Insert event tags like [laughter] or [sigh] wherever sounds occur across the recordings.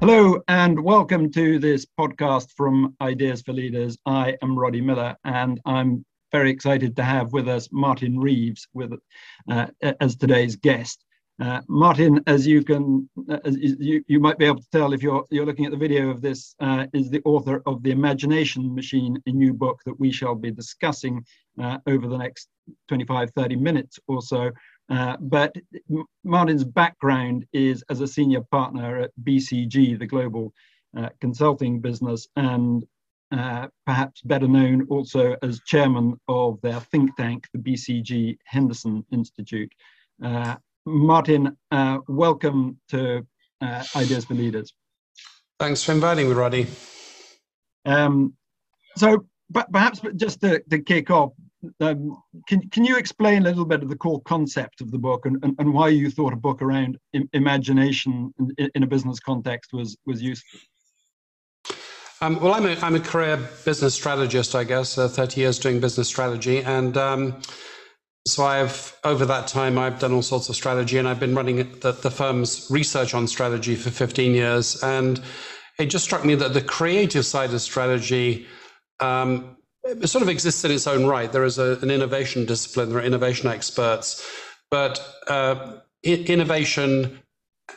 Hello, and welcome to this podcast from Ideas for Leaders. I am Roddy Millar, and I'm very excited to have with us Martin Reeves with, uh, as today's guest. Uh, Martin, as you can, as you, you might be able to tell if you're you're looking at the video of this, uh, is the author of the Imagination Machine, a new book that we shall be discussing uh, over the next 25, 30 minutes or so. Uh, but Martin's background is as a senior partner at BCG, the global uh, consulting business, and uh, perhaps better known also as chairman of their think tank, the BCG Henderson Institute. Uh, Martin, uh, welcome to Ideas for Leaders. Thanks for inviting me, Roddy. Um, so, but perhaps just to, to kick off, um, can, can you explain a little bit of the core concept of the book and, and, and why you thought a book around Im- imagination in, in, a business context was, was useful? Um, well, I'm a, I'm a career business strategist, I guess, uh, 30 years doing business strategy. And um, so I've, over that time, I've done all sorts of strategy and I've been running the, the firm's research on strategy for 15 years. And it just struck me that the creative side of strategy um, it sort of exists in its own right. There is a, an innovation discipline, there are innovation experts, but uh, innovation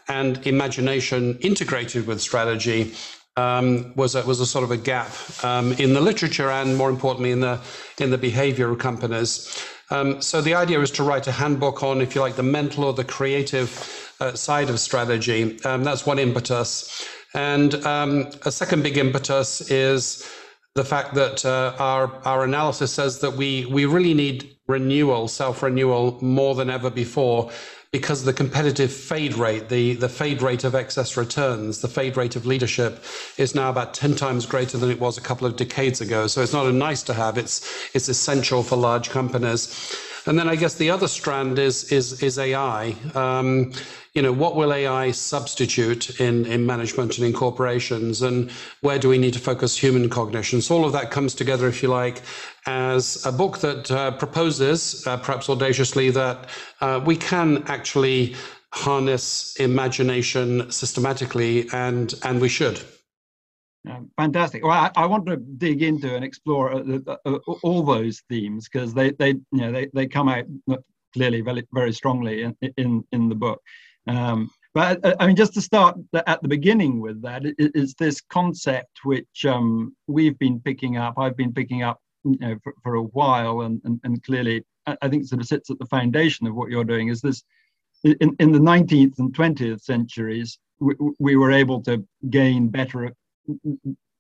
and imagination integrated with strategy um, was a, was a sort of a gap um, in the literature and more importantly in the in the behavior of companies. Um, so the idea is to write a handbook on, if you like, the mental or the creative uh, side of strategy. Um, that's one impetus, and um, a second big impetus is the fact that uh, our our analysis says that we we really need renewal, self renewal more than ever before, because the competitive fade rate, the the fade rate of excess returns, the fade rate of leadership, is now about ten times greater than it was a couple of decades ago. So it's not a nice to have; it's it's essential for large companies. And then I guess the other strand is is is AI. Um, you know, what will AI substitute in, in management and in corporations, and where do we need to focus human cognition? So all of that comes together, if you like, as a book that uh, proposes, uh, perhaps audaciously, that uh, we can actually harness imagination systematically, and and we should. Fantastic. Well, I, I, want to dig into and explore uh, uh, all those themes because they, they, you know, they, they come out clearly very, very strongly in, in, in the book. Um, but uh, I mean, just to start at the beginning with that, is this concept which um, we've been picking up, I've been picking up you know, for, for a while, and, and, and clearly I think sort of sits at the foundation of what you're doing is this in, in the 19th and 20th centuries, we, we were able to gain better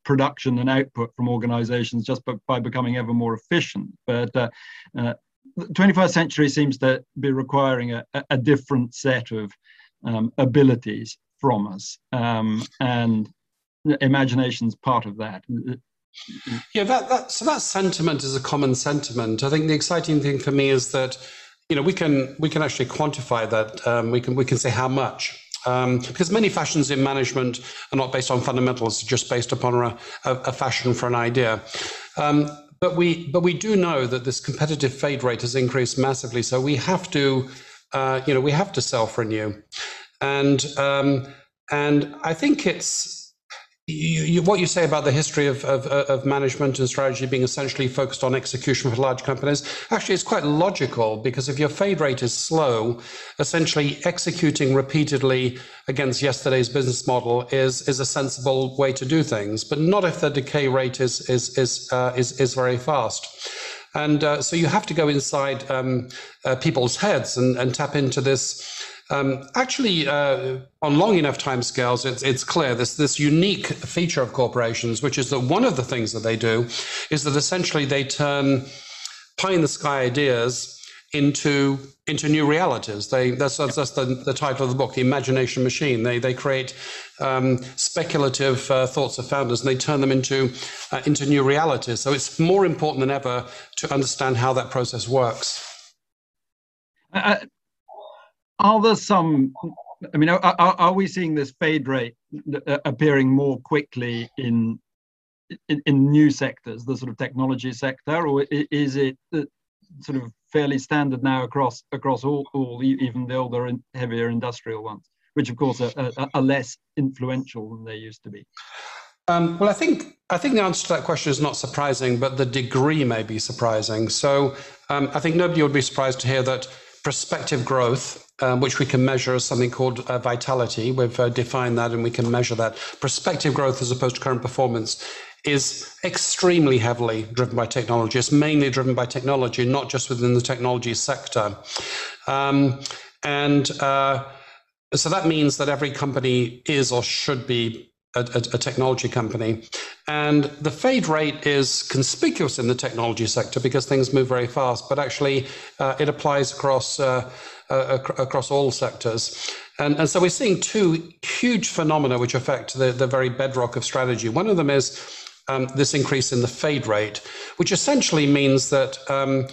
production and output from organizations just by, becoming ever more efficient. But uh, uh, the 21st century seems to be requiring a, a different set of um, abilities from us, um, and imagination's part of that. Yeah, that, that so that sentiment is a common sentiment. I think the exciting thing for me is that you know we can we can actually quantify that. Um, we can we can say how much. Um, because many fashions in management are not based on fundamentals, just based upon a, a, fashion for an idea. Um, but we but we do know that this competitive fade rate has increased massively. So we have to uh, you know, we have to self renew, and um, and I think it's you, you, what you say about the history of, of, of, management and strategy being essentially focused on execution for large companies actually is quite logical because if your fade rate is slow, essentially executing repeatedly against yesterday's business model is, is a sensible way to do things, but not if the decay rate is, is, is, uh, is, is very fast. And uh, so you have to go inside um, uh, people's heads and, and, tap into this. Um, actually, uh, on long enough timescales, it's, it's clear this this unique feature of corporations, which is that one of the things that they do is that essentially they turn pie in the sky ideas into into new realities. They that's that's, the, the title of the book, the imagination machine. They they create um, speculative uh, thoughts of founders and they turn them into uh, into new realities. So it's more important than ever to understand how that process works. Are there some? I mean, are, are, we seeing this fade rate uh, appearing more quickly in, in, in new sectors, the sort of technology sector, or is it uh, sort of fairly standard now across across all, all even the older and heavier industrial ones, which of course are, are, are less influential than they used to be? Um, well, I think I think the answer to that question is not surprising, but the degree may be surprising. So um, I think nobody would be surprised to hear that prospective growth, um, which we can measure as something called uh, vitality. We've uh, defined that and we can measure that. Prospective growth as opposed to current performance is extremely heavily driven by technology. It's mainly driven by technology, not just within the technology sector. Um, and uh, so that means that every company is or should be a, a, technology company. And the fade rate is conspicuous in the technology sector because things move very fast, but actually uh, it applies across, uh, uh, across all sectors. And, and so we're seeing two huge phenomena which affect the, the very bedrock of strategy. One of them is um, this increase in the fade rate, which essentially means that um,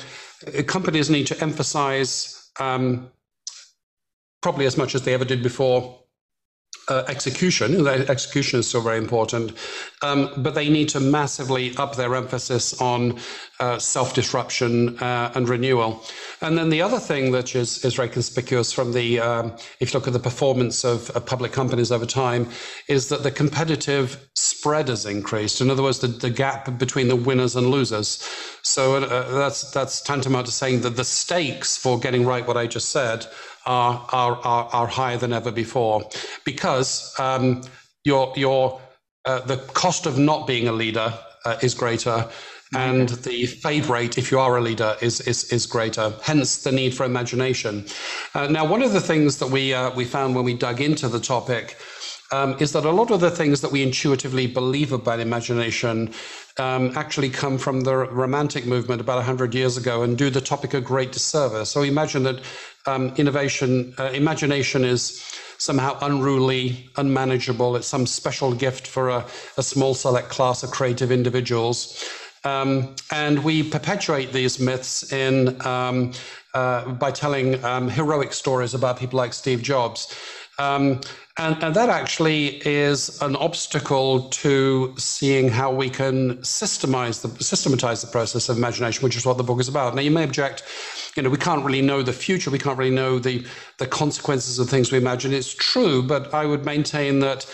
companies need to emphasize um, probably as much as they ever did before uh, execution. Execution is still very important, um, but they need to massively up their emphasis on uh, self disruption uh, and renewal. And then the other thing that is, is very conspicuous from the, um, if you look at the performance of, of, public companies over time, is that the competitive spread has increased. In other words, the, the gap between the winners and losers. So uh, that's that's tantamount to saying that the stakes for getting right what I just said are, are, are, are higher than ever before because um, your, your, uh, the cost of not being a leader uh, is greater and the fade rate, if you are a leader, is is, is greater. Hence the need for imagination. Uh, now, one of the things that we uh, we found when we dug into the topic um, is that a lot of the things that we intuitively believe about imagination um, actually come from the Romantic movement about 100 years ago and do the topic a great disservice. So imagine that um, innovation, uh, imagination is somehow unruly, unmanageable. It's some special gift for a, a small select class of creative individuals. Um, and we perpetuate these myths in um, uh, by telling um, heroic stories about people like Steve Jobs. Um, and, and, that actually is an obstacle to seeing how we can systemize the, systematize the process of imagination, which is what the book is about. Now, you may object, you know, we can't really know the future, we can't really know the, the consequences of things we imagine. It's true, but I would maintain that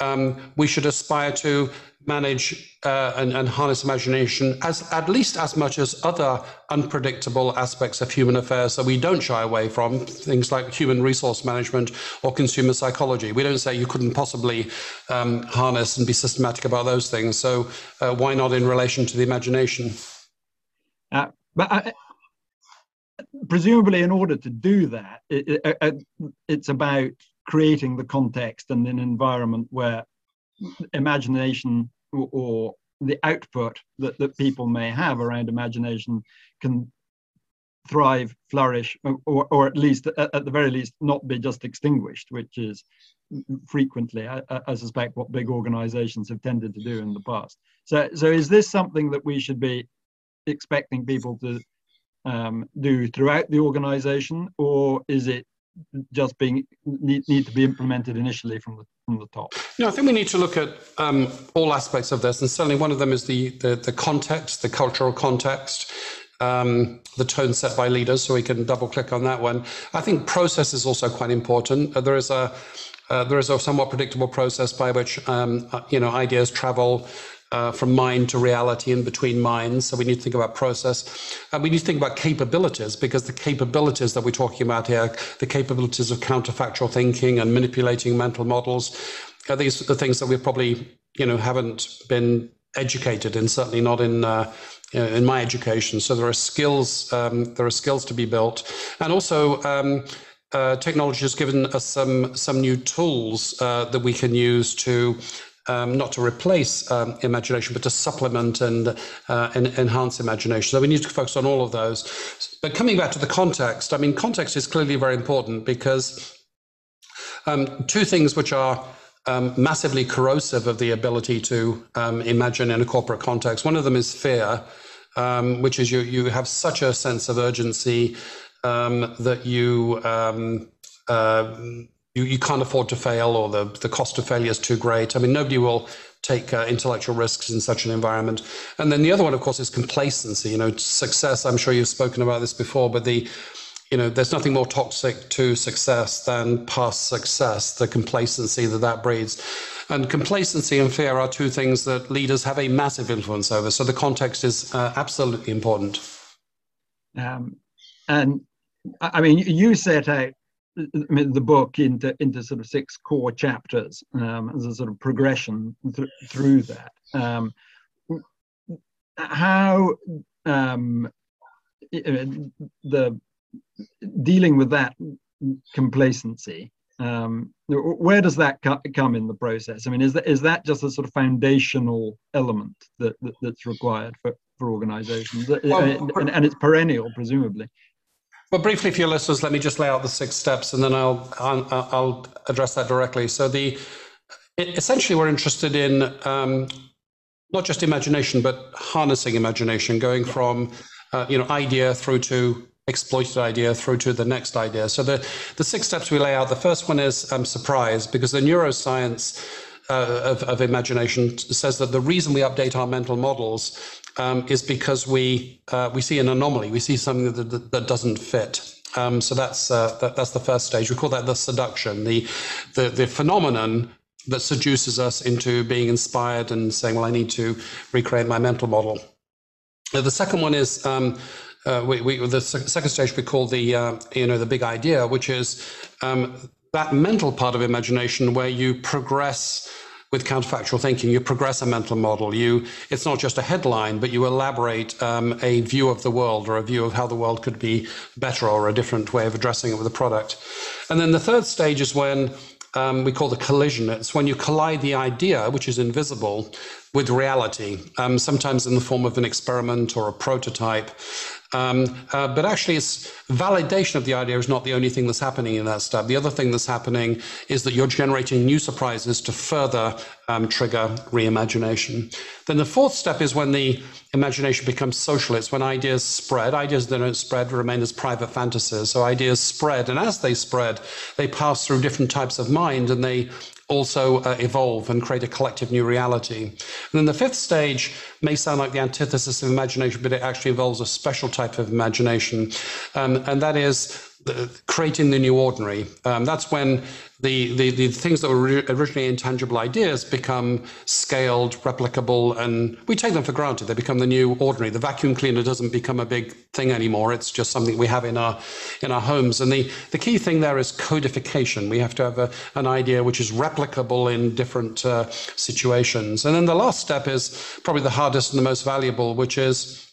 um, we should aspire to manage uh, and, and, harness imagination as at least as much as other unpredictable aspects of human affairs that we don't shy away from things like human resource management or consumer psychology. We don't say you couldn't possibly um, harness and be systematic about those things. So uh, why not in relation to the imagination? Uh, but I, presumably in order to do that it, it, uh, it's about creating the context and an environment where imagination or the output that, that people may have around imagination can thrive, flourish, or, or at least, at the very least, not be just extinguished, which is frequently, I, I, suspect, what big organizations have tended to do in the past. So, so is this something that we should be expecting people to um, do throughout the organization, or is it just being need, need to be implemented initially from the from the top? No, I think we need to look at um, all aspects of this, and certainly one of them is the the, the context, the cultural context. Um, the tone set by leaders, so we can double click on that one. I think process is also quite important. Uh, there is a uh, there is a somewhat predictable process by which um, uh, you know ideas travel uh, from mind to reality and between minds. So we need to think about process. And we need to think about capabilities because the capabilities that we're talking about here, the capabilities of counterfactual thinking and manipulating mental models, are these the things that we probably you know haven't been educated in, certainly not in. Uh, in my education, so there are skills. Um, there are skills to be built, and also um, uh, technology has given us some some new tools uh, that we can use to um, not to replace um, imagination, but to supplement and, uh, and, enhance imagination. So we need to focus on all of those. But coming back to the context, I mean, context is clearly very important because um, two things which are um, massively corrosive of the ability to um, imagine in a corporate context. One of them is fear, um, which is you, you have such a sense of urgency that you. Uh, you, you can't afford to fail or the, the cost of failure is too great. I mean, nobody will take uh, intellectual risks in such an environment. And then the other one, of course, is complacency. You know, success. I'm sure you've spoken about this before, but the you know, there's nothing more toxic to success than past success, the complacency that that breeds. And complacency and fear are two things that leaders have a massive influence over. So the context is uh, absolutely important. Um, and I mean, you set out the book into into sort of six core chapters um, as a sort of progression th- through that. Um, how um, the dealing with that complacency um, where does that come in the process? I mean is that is that just a sort of foundational element that, that that's required for, for organizations? Well, and, and, it's perennial presumably well, briefly for your listeners, let me just lay out the six steps, and then I'll I'll, I'll address that directly. So the essentially we're interested in um, not just imagination, but harnessing imagination, going from uh, you know idea through to exploited idea through to the next idea. So the the six steps we lay out. The first one is um, surprise, because the neuroscience. Uh, of, of, imagination says that the reason we update our mental models um, is because we uh, we see an anomaly. We see something that, that, that doesn't fit. Um, so that's uh, that, that's the first stage. We call that the seduction, the the, the phenomenon that seduces us into being inspired and saying, "Well, I need to recreate my mental model." Uh, the second one is. Um, uh, we, we, the second stage we call the uh, you know the big idea, which is um, that mental part of imagination where you progress with counterfactual thinking, you progress a mental model. You, it's not just a headline, but you elaborate um, a view of the world or a view of how the world could be better or a different way of addressing it with a product. And then the third stage is when um, we call the collision. It's when you collide the idea, which is invisible, with reality, um, sometimes in the form of an experiment or a prototype. Um, uh, but actually, it's validation of the idea is not the only thing that's happening in that step. The other thing that's happening is that you're generating new surprises to further um, trigger reimagination. Then the fourth step is when the imagination becomes social. It's when ideas spread. Ideas that don't spread remain as private fantasies. So ideas spread, and as they spread, they pass through different types of mind and they also uh, evolve and create a collective new reality. And then the fifth stage may sound like the antithesis of imagination, but it actually involves a special type of imagination, um, and that is creating the new ordinary. Um, that's when the, the, the things that were originally intangible ideas become scaled, replicable, and we take them for granted. They become the new ordinary. The vacuum cleaner doesn't become a big thing anymore. It's just something we have in our in our homes. And the, the key thing there is codification. We have to have a, an idea which is replicable in different uh, situations. And then the last step is probably the hardest and the most valuable, which is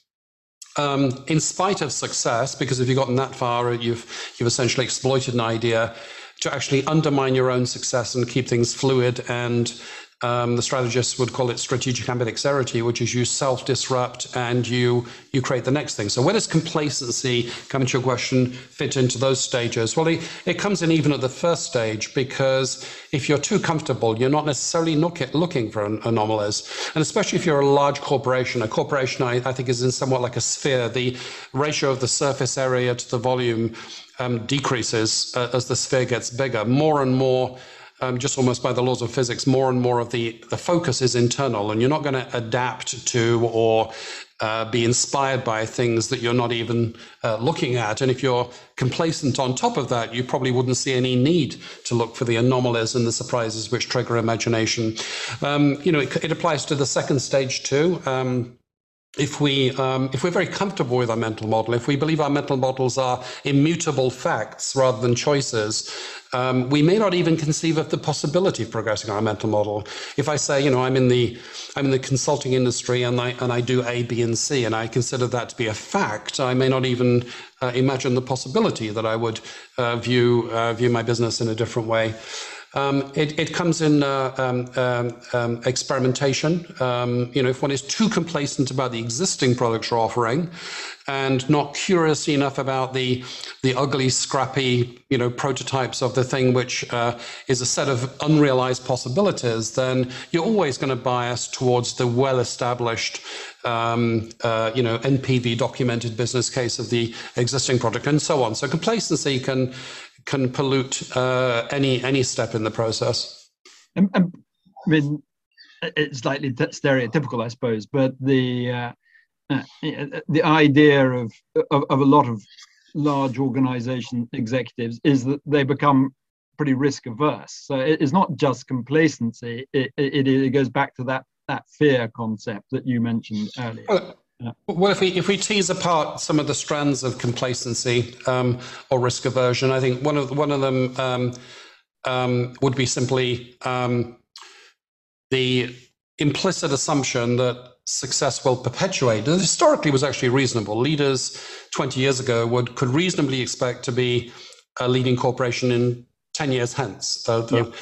um, in spite of success, because if you've gotten that far, you've you've essentially exploited an idea to actually undermine your own success and keep things fluid and um, the strategists would call it strategic ambidexterity, which is you self-disrupt and you you create the next thing. So where does complacency, coming to your question, fit into those stages? Well, it, it comes in even at the first stage because if you're too comfortable, you're not necessarily look at, looking for an anomalies. And especially if you're a large corporation, a corporation I, I think is in somewhat like a sphere. The ratio of the surface area to the volume um, decreases uh, as the sphere gets bigger. More and more um, just almost by the laws of physics, more and more of the, the focus is internal, and you're not going to adapt to or uh, be inspired by things that you're not even uh, looking at. And if you're complacent on top of that, you probably wouldn't see any need to look for the anomalies and the surprises which trigger imagination. Um, you know, it, it, applies to the second stage too. Um, if we um, if we're very comfortable with our mental model, if we believe our mental models are immutable facts rather than choices, um, we may not even conceive of the possibility of progressing our mental model. If I say, you know, I'm in the I'm in the consulting industry and I and I do A, B, and C, and I consider that to be a fact, I may not even uh, imagine the possibility that I would uh, view uh, view my business in a different way. Um, it, it, comes in uh, um, um, um experimentation. Um, you know, if one is too complacent about the existing products you're offering, and not curious enough about the the ugly, scrappy, you know, prototypes of the thing which uh, is a set of unrealized possibilities, then you're always going to bias towards the well-established, um, uh, you know, NPV documented business case of the existing product, and so on. So complacency can can pollute uh, any any step in the process. I mean, it's slightly stereotypical, I suppose, but the uh, uh, the idea of, of, of a lot of large organization executives is that they become pretty risk averse. So it's not just complacency. It, it, it, goes back to that that fear concept that you mentioned earlier. Well, yeah. well if we if we tease apart some of the strands of complacency um, or risk aversion, I think one of one of them um, um, would be simply um, the implicit assumption that success will perpetuate. And historically was actually reasonable. Leaders 20 years ago would could reasonably expect to be a leading corporation in 10 years hence. the, yep.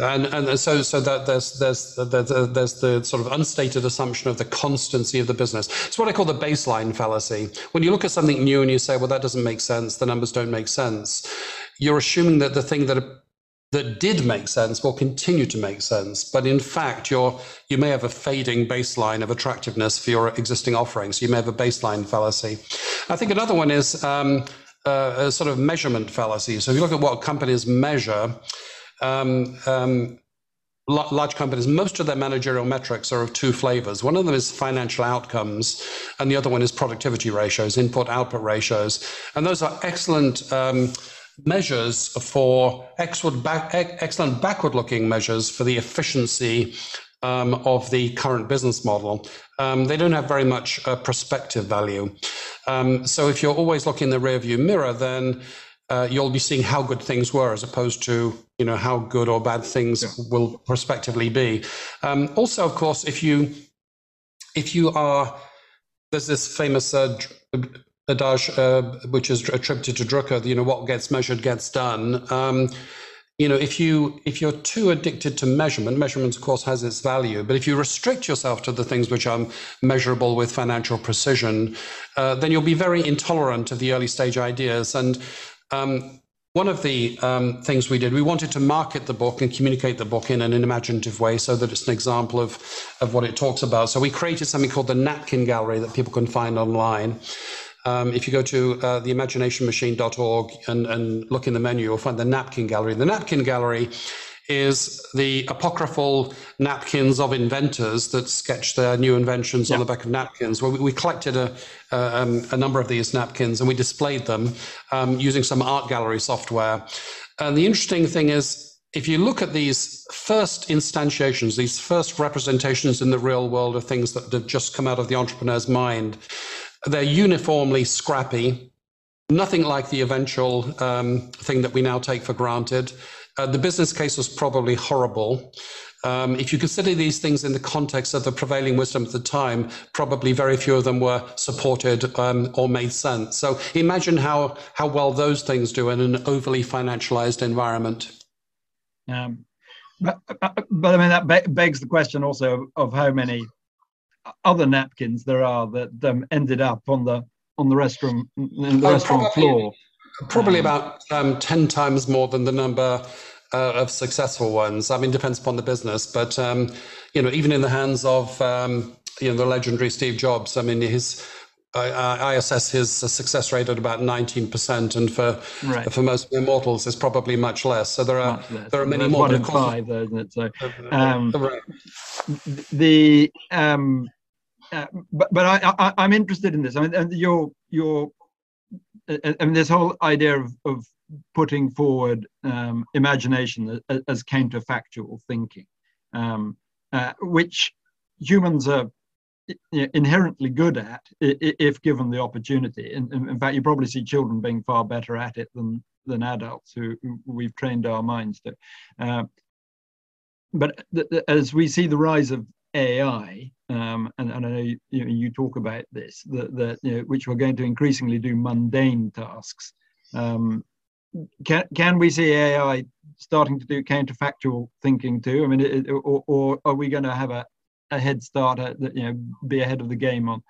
And, and so, so that there's, there's, there's, there's the sort of unstated assumption of the constancy of the business. It's what I call the baseline fallacy. When you look at something new and you say, well, that doesn't make sense, the numbers don't make sense, you're assuming that the thing that that did make sense will continue to make sense. But in fact, you're, you may have a fading baseline of attractiveness for your existing offerings. You may have a baseline fallacy. I think another one is um, uh, a sort of measurement fallacy. So if you look at what companies measure, um, um, large companies, most of their managerial metrics are of two flavors. One of them is financial outcomes, and the other one is productivity ratios, input output ratios. And those are excellent um, measures for excellent, back, excellent backward looking measures for the efficiency um, of the current business model. Um, they don't have very much uh, prospective value. Um, so if you're always looking in the rearview mirror, then uh, you'll be seeing how good things were as opposed to you know how good or bad things yeah. will prospectively be. Um, also, of course, if you if you are there's this famous uh, adage, uh, which is attributed to Drucker, you know, what gets measured gets done. Um, you know, if you if you're too addicted to measurement, measurement of course has its value, but if you restrict yourself to the things which are measurable with financial precision, uh, then you'll be very intolerant of the early stage ideas. And um, one of the um, things we did, we wanted to market the book and communicate the book in an imaginative way so that it's an example of, of what it talks about. So we created something called the Napkin Gallery that people can find online. Um, if you go to uh, theimaginationmachine.org and, and look in the menu, you'll find the napkin gallery. The napkin gallery is the apocryphal napkins of inventors that sketch their new inventions on the back of napkins. Well, we, we collected a, um, a, number of these napkins and we displayed them um, using some art gallery software. And the interesting thing is, if you look at these first instantiations, these first representations in the real world of things that have just come out of the entrepreneur's mind, they're uniformly scrappy, nothing like the eventual um, thing that we now take for granted. Uh, the business case was probably horrible. Um, if you consider these things in the context of the prevailing wisdom at the time, probably very few of them were supported um, or made sense. So imagine how, how well those things do in an overly financialized environment. Um, but, but, but, I mean, that begs the question also of how many other napkins there are that um, ended up on the on the restroom the oh, restaurant probably, floor. Probably um, about um, ten times more than the number uh, of successful ones. I mean, depends upon the business, but um, you know, even in the hands of um, you know the legendary Steve Jobs, I mean, his I, I, assess his success rate at about 19%, and for right. for most immortals, it's probably much less. So there are there are many more. One in five, isn't it? So, um, right. the um, uh, but but I, I am interested in this. I mean, and your your I mean, this whole idea of of putting forward um, imagination as, as, counterfactual thinking, um, uh, which humans are inherently good at if given the opportunity. In, in, fact, you probably see children being far better at it than than adults who, who we've trained our minds to. Uh, but th- th- as we see the rise of AI, um, and, and, I know you, you, know, you talk about this, that, that you know, which we're going to increasingly do mundane tasks. Um, can can we see AI starting to do counterfactual thinking too? I mean, it, or, or are we going to have a, a head start, you know, be ahead of the game on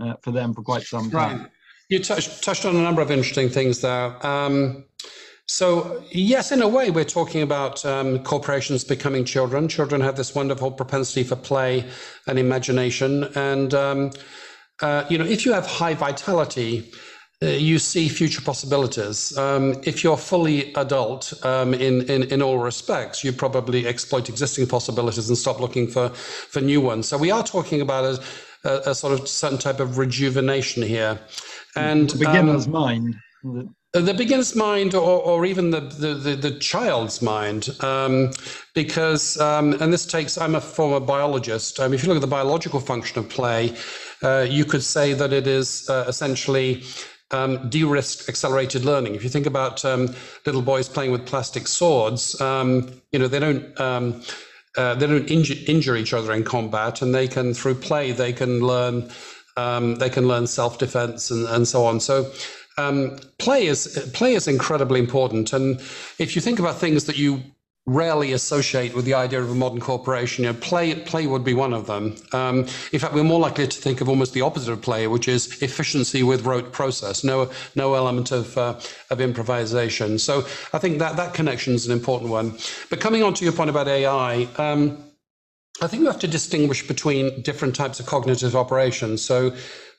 uh, for them for quite some time? Right. You touched touched on a number of interesting things there. Um, so, yes, in a way, we're talking about um, corporations becoming children. Children have this wonderful propensity for play and imagination. And, um, uh, you know, if you have high vitality, uh, you see future possibilities. Um, if you're fully adult um, in, in, in all respects, you probably exploit existing possibilities and stop looking for, for new ones. So we are talking about a, a, a sort of certain type of rejuvenation here. And beginner's um, mind the beginner's mind or, or even the, the, the, child's mind um, because um, and this takes i'm a former biologist. Um, if you look at the biological function of play uh, you could say that it is uh, essentially um, de-risk accelerated learning. If you think about um, little boys playing with plastic swords um, you know they don't um, uh, they don't injure, injure each other in combat and they can through play they can learn they can learn self-defense and, and so on. So um, play is play is incredibly important, and if you think about things that you rarely associate with the idea of a modern corporation, you know, play play would be one of them. Um, in fact, we're more likely to think of almost the opposite of play, which is efficiency with rote process, no no element of uh, of improvisation. So I think that that connection is an important one. But coming on to your point about AI. Um, I think we have to distinguish between different types of cognitive operations. So,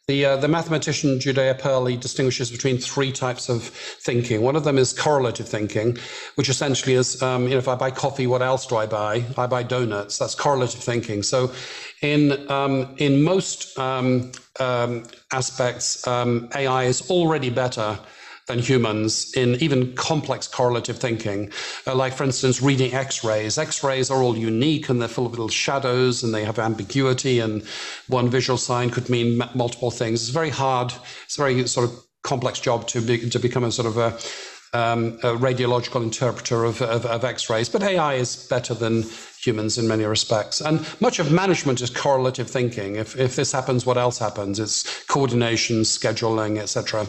the, uh, the mathematician Judea Pearl distinguishes between three types of thinking. One of them is correlative thinking, which essentially is, um, you know, if I buy coffee, what else do I buy? I buy donuts. That's correlative thinking. So, in um, in most um, um aspects, um, AI is already better than humans in even complex correlative thinking. Uh, like, for instance, reading X rays. X rays are all unique and they're full of little shadows and they have ambiguity, and one visual sign could mean multiple things. It's very hard, it's a very sort of complex job to, be, to become a sort of a um, a radiological interpreter of, of, of X rays, but AI is better than humans in many respects. And much of management is correlative thinking. If, if this happens, what else happens? It's coordination, scheduling, etc.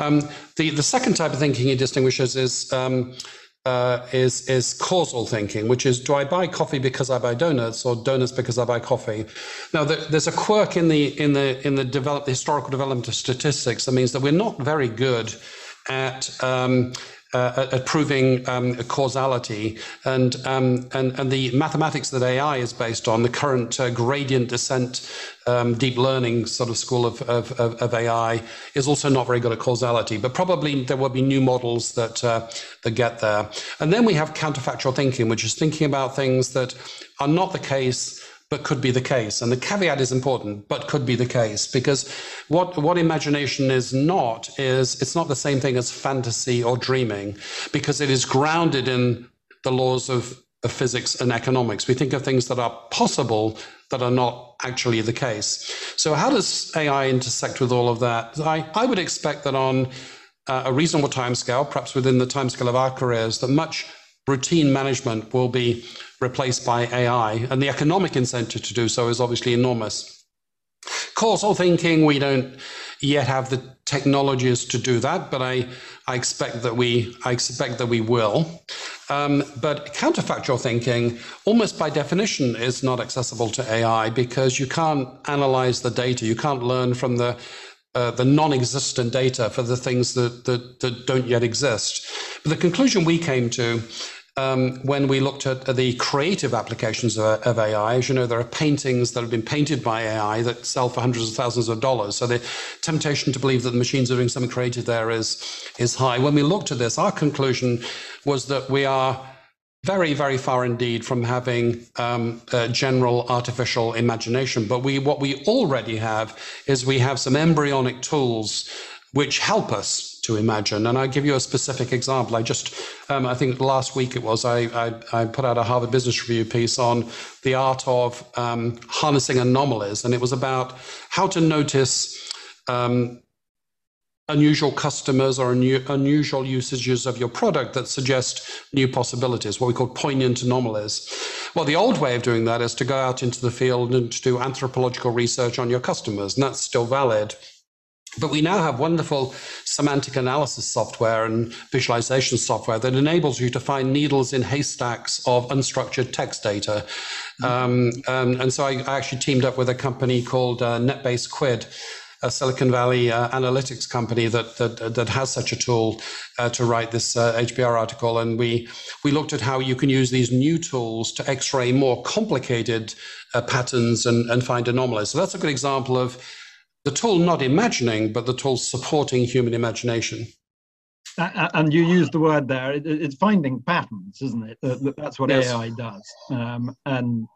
Um, the, the second type of thinking he distinguishes is. Um, uh, is is causal thinking, which is do I buy coffee because I buy donuts or donuts because I buy coffee? Now, the, there's a quirk in the in the in the, develop, the historical development of statistics that means that we're not very good at um, uh, at proving um, causality and, um, and and the mathematics that AI is based on, the current uh, gradient descent um, deep learning sort of school of, of, of, AI is also not very good at causality. But probably there will be new models that uh, that get there. And then we have counterfactual thinking, which is thinking about things that are not the case but could be the case. And the caveat is important, but could be the case, because what, what imagination is not is it's not the same thing as fantasy or dreaming, because it is grounded in the laws of, of physics and economics. We think of things that are possible that are not actually the case. So, how does AI intersect with all of that? I, I would expect that on uh, a reasonable timescale, perhaps within the timescale of our careers, that much routine management will be replaced by AI, and the economic incentive to do so is obviously enormous. Causal thinking, we don't yet have the technologies to do that, but I, I expect that we I expect that we will. Um, but counterfactual thinking, almost by definition, is not accessible to AI because you can't analyze the data. You can't learn from the uh, the non-existent data for the things that, that, that don't yet exist. But the conclusion we came to um, when we looked at the creative applications of, of, AI. As you know, there are paintings that have been painted by AI that sell for hundreds of thousands of dollars. So the temptation to believe that the machines are doing something creative there is, is high. When we looked at this, our conclusion was that we are very, very far indeed from having um, general artificial imagination. But we, what we already have is we have some embryonic tools which help us to imagine. And I'll give you a specific example. I just, um, I think last week it was, I, I, I, put out a Harvard Business Review piece on the art of um, harnessing anomalies. And it was about how to notice um, unusual customers or unusual usages of your product that suggest new possibilities, what we call poignant anomalies. Well, the old way of doing that is to go out into the field and to do anthropological research on your customers, and that's still valid. But we now have wonderful semantic analysis software and visualization software that enables you to find needles in haystacks of unstructured text data. Um, um, and so I, I, actually teamed up with a company called uh, NetBase Quid, a Silicon Valley uh, analytics company that, that, that has such a tool uh, to write this uh, HBR article. And we, we looked at how you can use these new tools to x-ray more complicated uh, patterns and, and find anomalies. So that's a good example of the tool not imagining, but the tool supporting human imagination. And you use the word there, it's finding patterns, isn't it? That's what yes. AI does. Um, and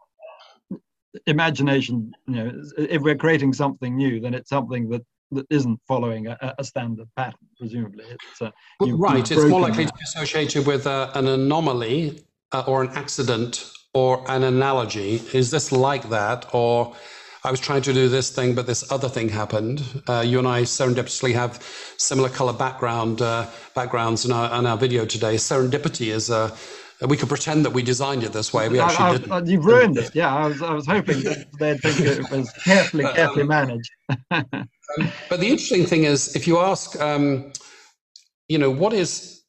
imagination, you know, if we're creating something new, then it's something that, that isn't following a, a standard pattern, presumably. It's, uh, right, it's more likely that. to be associated with uh, an anomaly uh, or an accident or an analogy. Is this like that? Or I was trying to do this thing, but this other thing happened. Uh, you and I serendipitously have similar color background uh, backgrounds in our, in our video today. Serendipity is a uh, we could pretend that we designed it this way. We actually I, I, didn't. You've ruined it. Yeah, I was, I was hoping that they'd think it was carefully, [laughs] carefully um, managed. um, but the interesting thing is, if you ask, um, you know, what is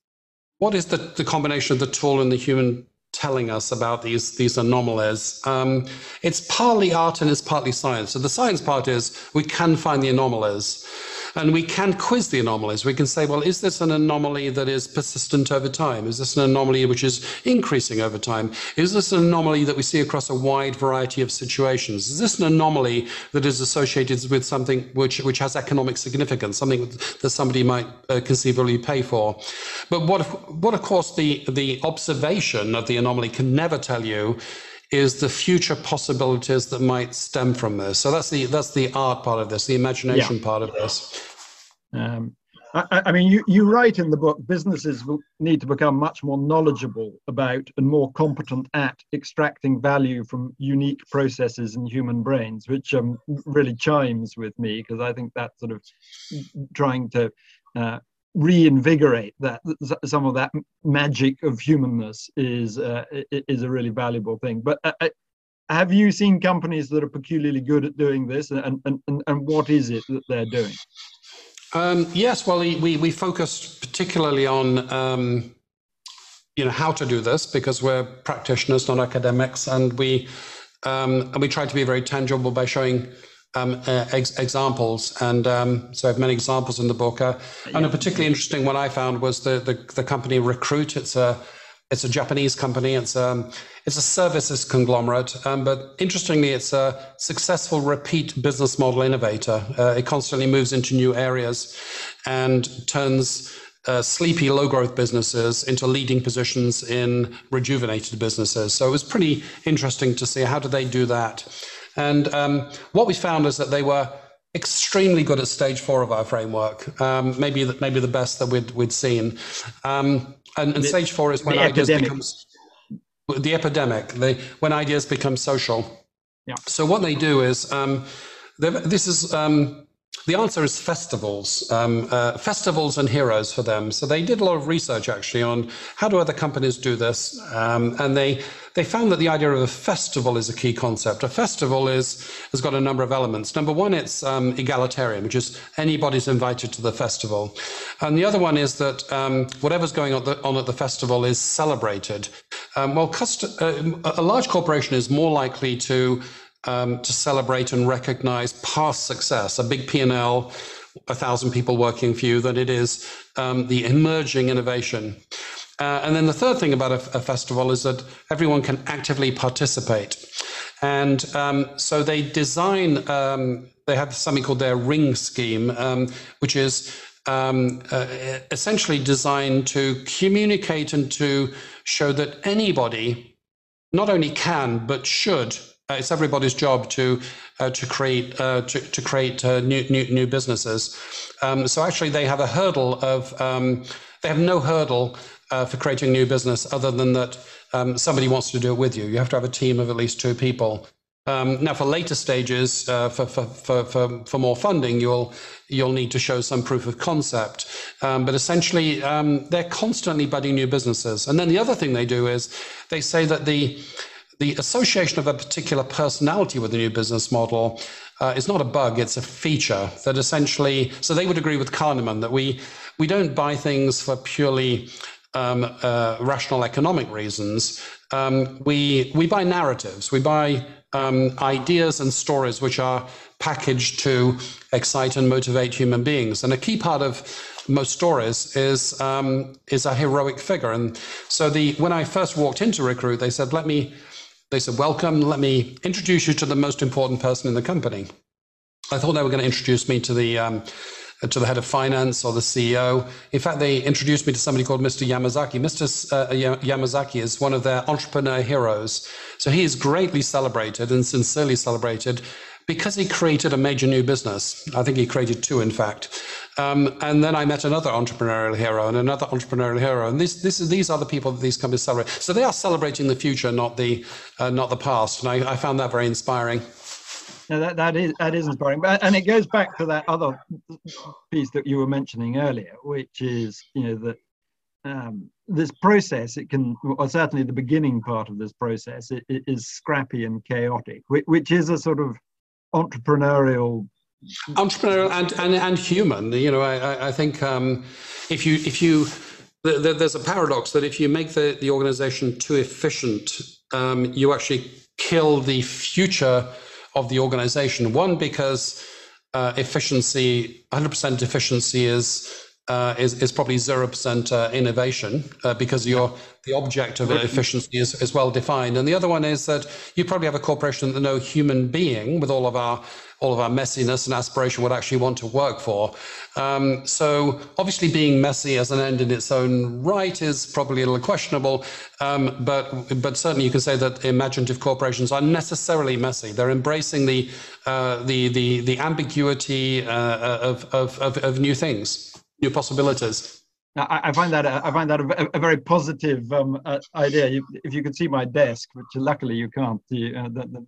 what is the, the combination of the tool and the human telling us about these these anomalies. Um, it's partly art and it's partly science. So the science part is we can find the anomalies. And we can quiz the anomalies. We can say, well, is this an anomaly that is persistent over time? Is this an anomaly which is increasing over time? Is this an anomaly that we see across a wide variety of situations? Is this an anomaly that is associated with something which, which has economic significance, something that somebody might uh, conceivably pay for? But what, what of course, the, the observation of the anomaly can never tell you is the future possibilities that might stem from this. So that's the that's the art part of this, the imagination yeah. part of this. Um, I, I, mean, you, you write in the book, businesses need to become much more knowledgeable about and more competent at extracting value from unique processes in human brains, which um, really chimes with me because I think that sort of trying to uh, reinvigorate that some of that magic of humanness is uh, is a really valuable thing. But uh, uh, have you seen companies that are peculiarly good at doing this? And and, and, what is it that they're doing? Um, yes well we, we focused particularly on um, you know how to do this because we're practitioners not academics. And we um, and we try to be very tangible by showing um, uh, ex- examples, and um, so I have many examples in the book. Uh, and a particularly interesting one I found was the the, the company Recruit. It's a it's a Japanese company. It's a um, it's a services conglomerate, um, but interestingly, it's a successful repeat business model innovator. Uh, it constantly moves into new areas and turns. Uh, sleepy low growth businesses into leading positions in rejuvenated businesses. So it was pretty interesting to see how do they do that. And um, what we found is that they were extremely good at stage four of our framework, um, maybe the, maybe the best that we'd, we'd seen. Um, and, and the, stage four is when ideas become the epidemic, the, when ideas become social. Yeah. So what they do is um, this is um, the answer is festivals, um, uh, festivals and heroes for them. So they did a lot of research actually on how do other companies do this, um, and they they found that the idea of a festival is a key concept. A festival is has got a number of elements. Number one, it's um, egalitarian, which is anybody's invited to the festival, and the other one is that um, whatever's going on, the, on, at the festival is celebrated. Um, well, uh, a large corporation is more likely to um, to celebrate and recognize past success, a big P&L, a thousand people working for you, than it is um, the emerging innovation. Uh, and then the third thing about a, festival is that everyone can actively participate. And um, so they design, um, they have something called their ring scheme, which is uh, essentially designed to communicate and to show that anybody not only can, but should it's everybody's job to uh, to create uh, to, to create uh, new, new, new businesses. Um, so actually, they have a hurdle of um, they have no hurdle uh, for creating new business other than that um, somebody wants to do it with you. You have to have a team of at least two people. Um, now, for later stages, uh, for, for, for, for, for more funding, you'll you'll need to show some proof of concept. Um, but essentially, um, they're constantly budding new businesses. And then the other thing they do is they say that the the association of a particular personality with a new business model uh, is not a bug, it's a feature that essentially, so they would agree with Kahneman that we, we don't buy things for purely um, uh, rational economic reasons. Um, we, we buy narratives, we buy um, ideas and stories which are packaged to excite and motivate human beings. And a key part of most stories is um, is a heroic figure. And so the when I first walked into Recruit, they said, "Let me," they said, "Welcome. Let me introduce you to the most important person in the company." I thought they were going to introduce me to the um, to the head of finance or the CEO. In fact, they introduced me to somebody called Mr. Yamazaki. Mr. Uh, Yamazaki is one of their entrepreneur heroes. So he is greatly celebrated and sincerely celebrated because he created a major new business. I think he created two, in fact. Um, and then I met another entrepreneurial hero and another entrepreneurial hero. And this, this, these are the people that these companies celebrate. So they are celebrating the future, not the, uh, not the past. And I, I found that very inspiring. That, that is that is inspiring, but, and it goes back to that other piece that you were mentioning earlier, which is you know that um, this process it can, or certainly the beginning part of this process, it, it is scrappy and chaotic, which, which is a sort of entrepreneurial entrepreneurial and, and and human you know i i think um, if you if you there's a paradox that if you make the, the organization too efficient um, you actually kill the future of the organization. One, because uh, efficiency, 100% efficiency is uh, is, is probably 0% uh, innovation uh, because your the object of efficiency is, is well defined. And the other one is that you probably have a corporation that no human being with all of our all of our messiness and aspiration would actually want to work for. Um, so obviously being messy as an end in its own right is probably a little questionable, um, but but certainly you can say that imaginative corporations are necessarily messy. They're embracing the uh, the, the the ambiguity uh, of, of, of, of new things, new possibilities. I, I find that a, I find that a, a very positive um, uh, idea. if you could see my desk, which luckily you can't, the, uh, the,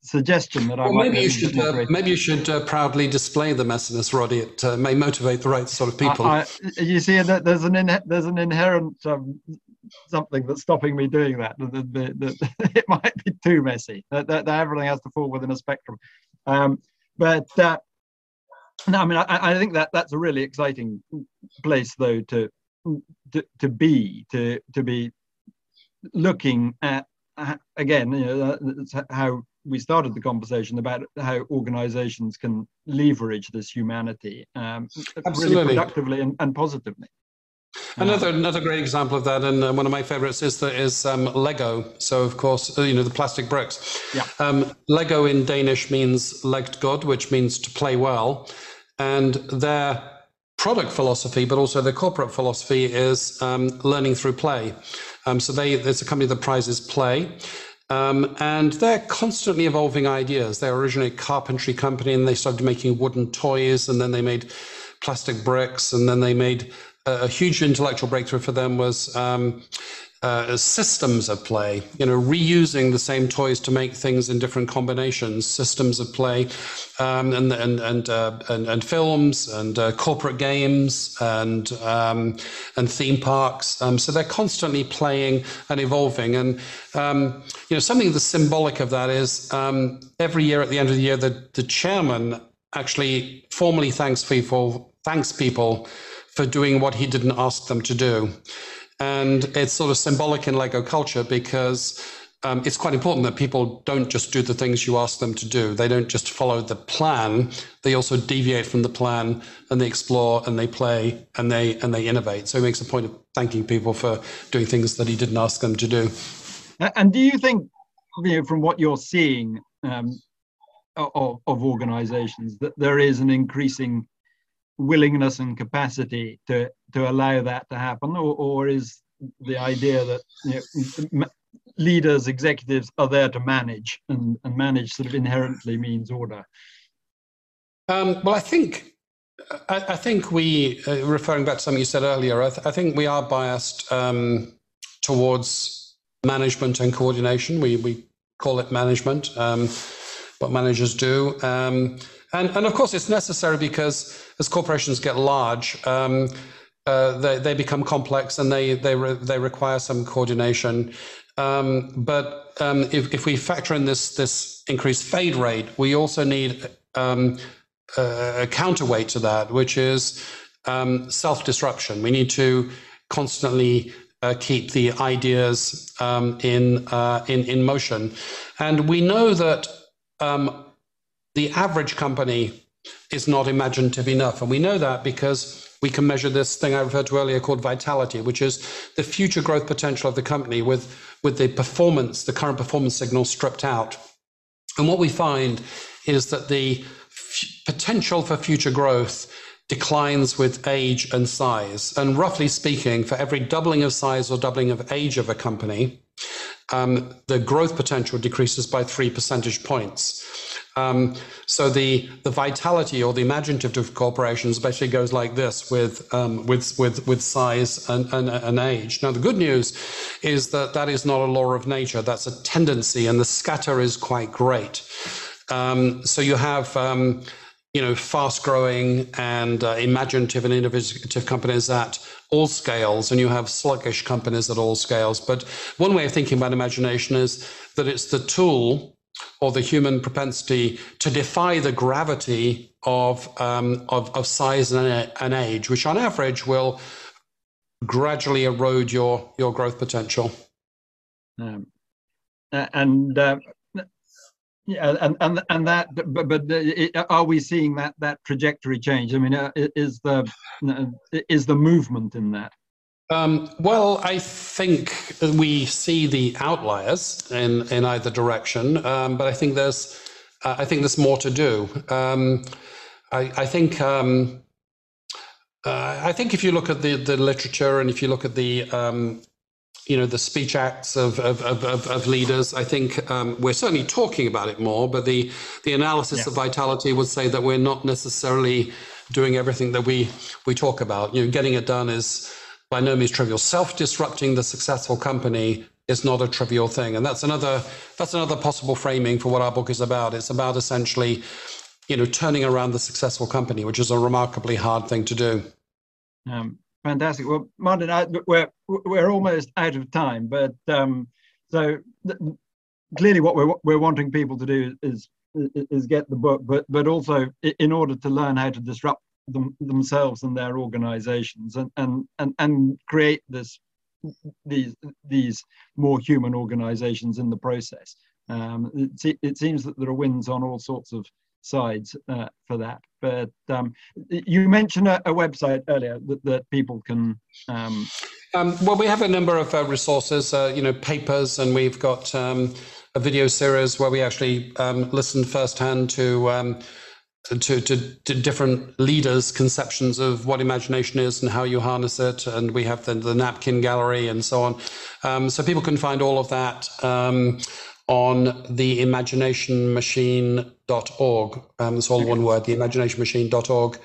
suggestion that I well, maybe you should uh, maybe you should uh, proudly display the messiness, Roddy. It uh, may motivate the right sort of people. I, I, you see, that there's an in, there's an inherent um, something that's stopping me doing that. [laughs] it might be too messy. That, that, that, everything has to fall within a spectrum. Um, but uh, no, I mean, I, I think that that's a really exciting place, though, to to, to be to to be looking at again, you know, that's how we started the conversation about how organizations can leverage this humanity um, really productively and, and positively. Another another great example of that, and uh, one of my favorites is the, is um, Lego. So of course, uh, you know the plastic bricks. Yeah. Um, Lego in Danish means "leg godt," which means to play well, and their product philosophy, but also their corporate philosophy, is um, learning through play. Um, so they, it's a company that prizes play. Um, and they're constantly evolving ideas. They're originally a carpentry company and they started making wooden toys and then they made plastic bricks and then they made a, huge intellectual breakthrough for them was um, uh, systems of play, you know, reusing the same toys to make things in different combinations, systems of play, um, and and and, uh, and, and films and uh, corporate games and um, and theme parks. Um, so they're constantly playing and evolving. And um, you know, something that's symbolic of that is um, every year at the end of the year, the the chairman actually formally thanks people thanks people for doing what he didn't ask them to do. And it's sort of symbolic in Lego culture because um, it's quite important that people don't just do the things you ask them to do. They don't just follow the plan. They also deviate from the plan and they explore and they play and they and they innovate. So he makes a point of thanking people for doing things that he didn't ask them to do. And do you think, you know, from what you're seeing um, of, of organizations, that there is an increasing willingness and capacity to to allow that to happen, or, or is the idea that you know, leaders, executives are there to manage, and, and manage sort of inherently means order? Um, well, I think I, I think we, uh, referring back to something you said earlier, I, th- I think we are biased um, towards management and coordination. We we call it management. Um, what managers do. And, and of course, it's necessary because as corporations get large, um, uh, they, they become complex and they they re, they require some coordination. Um, but um, if, if we factor in this this increased fade rate, we also need um, a counterweight to that, which is um, self disruption. We need to constantly uh, keep the ideas um, in, uh, in, in motion. And we know that um, the average company is not imaginative enough. And we know that because we can measure this thing I referred to earlier called vitality, which is the future growth potential of the company with, with the performance, the current performance signal stripped out. And what we find is that the f- potential for future growth declines with age and size. And roughly speaking, for every doubling of size or doubling of age of a company, um, the growth potential decreases by three percentage points. Um, so the the vitality or the imaginative of corporations basically goes like this with um, with with with size and, and, and age. Now the good news is that that is not a law of nature. That's a tendency, and the scatter is quite great. Um, so you have um, you know, fast growing and uh, imaginative and innovative companies at all scales, and you have sluggish companies at all scales. But one way of thinking about imagination is that it's the tool or the human propensity to defy the gravity of, um, of, of, size and, and, age, which on average will gradually erode your, your growth potential. Um, and uh, yeah, and and and that, but but it, are we seeing that that trajectory change? I mean, uh, is the uh, is the movement in that? Um, well, I think we see the outliers in in either direction, um, but I think there's uh, I think there's more to do. Um, I, I think. Um, uh, I think if you look at the, the literature and if you look at the um, you know the speech acts of of, of, of leaders. I think um, we're certainly talking about it more, but the the analysis yeah. of vitality would say that we're not necessarily doing everything that we we talk about. You know, getting it done is by no means trivial. Self disrupting the successful company is not a trivial thing, and that's another that's another possible framing for what our book is about. It's about essentially, you know, turning around the successful company, which is a remarkably hard thing to do. Um, Fantastic. Well, Martin, I, we're we're almost out of time, but um, so th- clearly, what we're we're wanting people to do is is get the book, but but also in order to learn how to disrupt them, themselves and their organizations, and and and and create this these these more human organizations in the process. Um, it, it seems that there are wins on all sorts of sides uh, for that. But um, you mentioned a, a, website earlier that, that people can. Um... Um, well, we have a number of uh, resources, uh, you know, papers, and we've got um, a video series where we actually um, listen firsthand to. To, to, to, different leaders' conceptions of what imagination is and how you harness it. And we have the, the napkin gallery and so on. Um, so people can find all of that um, on theimaginationmachine.org. Um, it's all okay. one word, theimaginationmachine.org.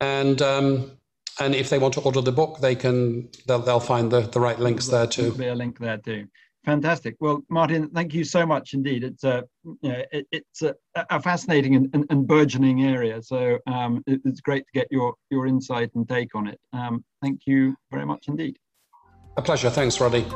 And um, and if they want to order the book, they can they'll, they'll find the, the right links there too. There'll be a link there too. Fantastic. Well, Martin, thank you so much indeed. It's a you know, it, it's a, a fascinating and, and, and, burgeoning area. So um, it, it's great to get your your insight and take on it. Um, thank you very much indeed. A pleasure. Thanks, Roddy.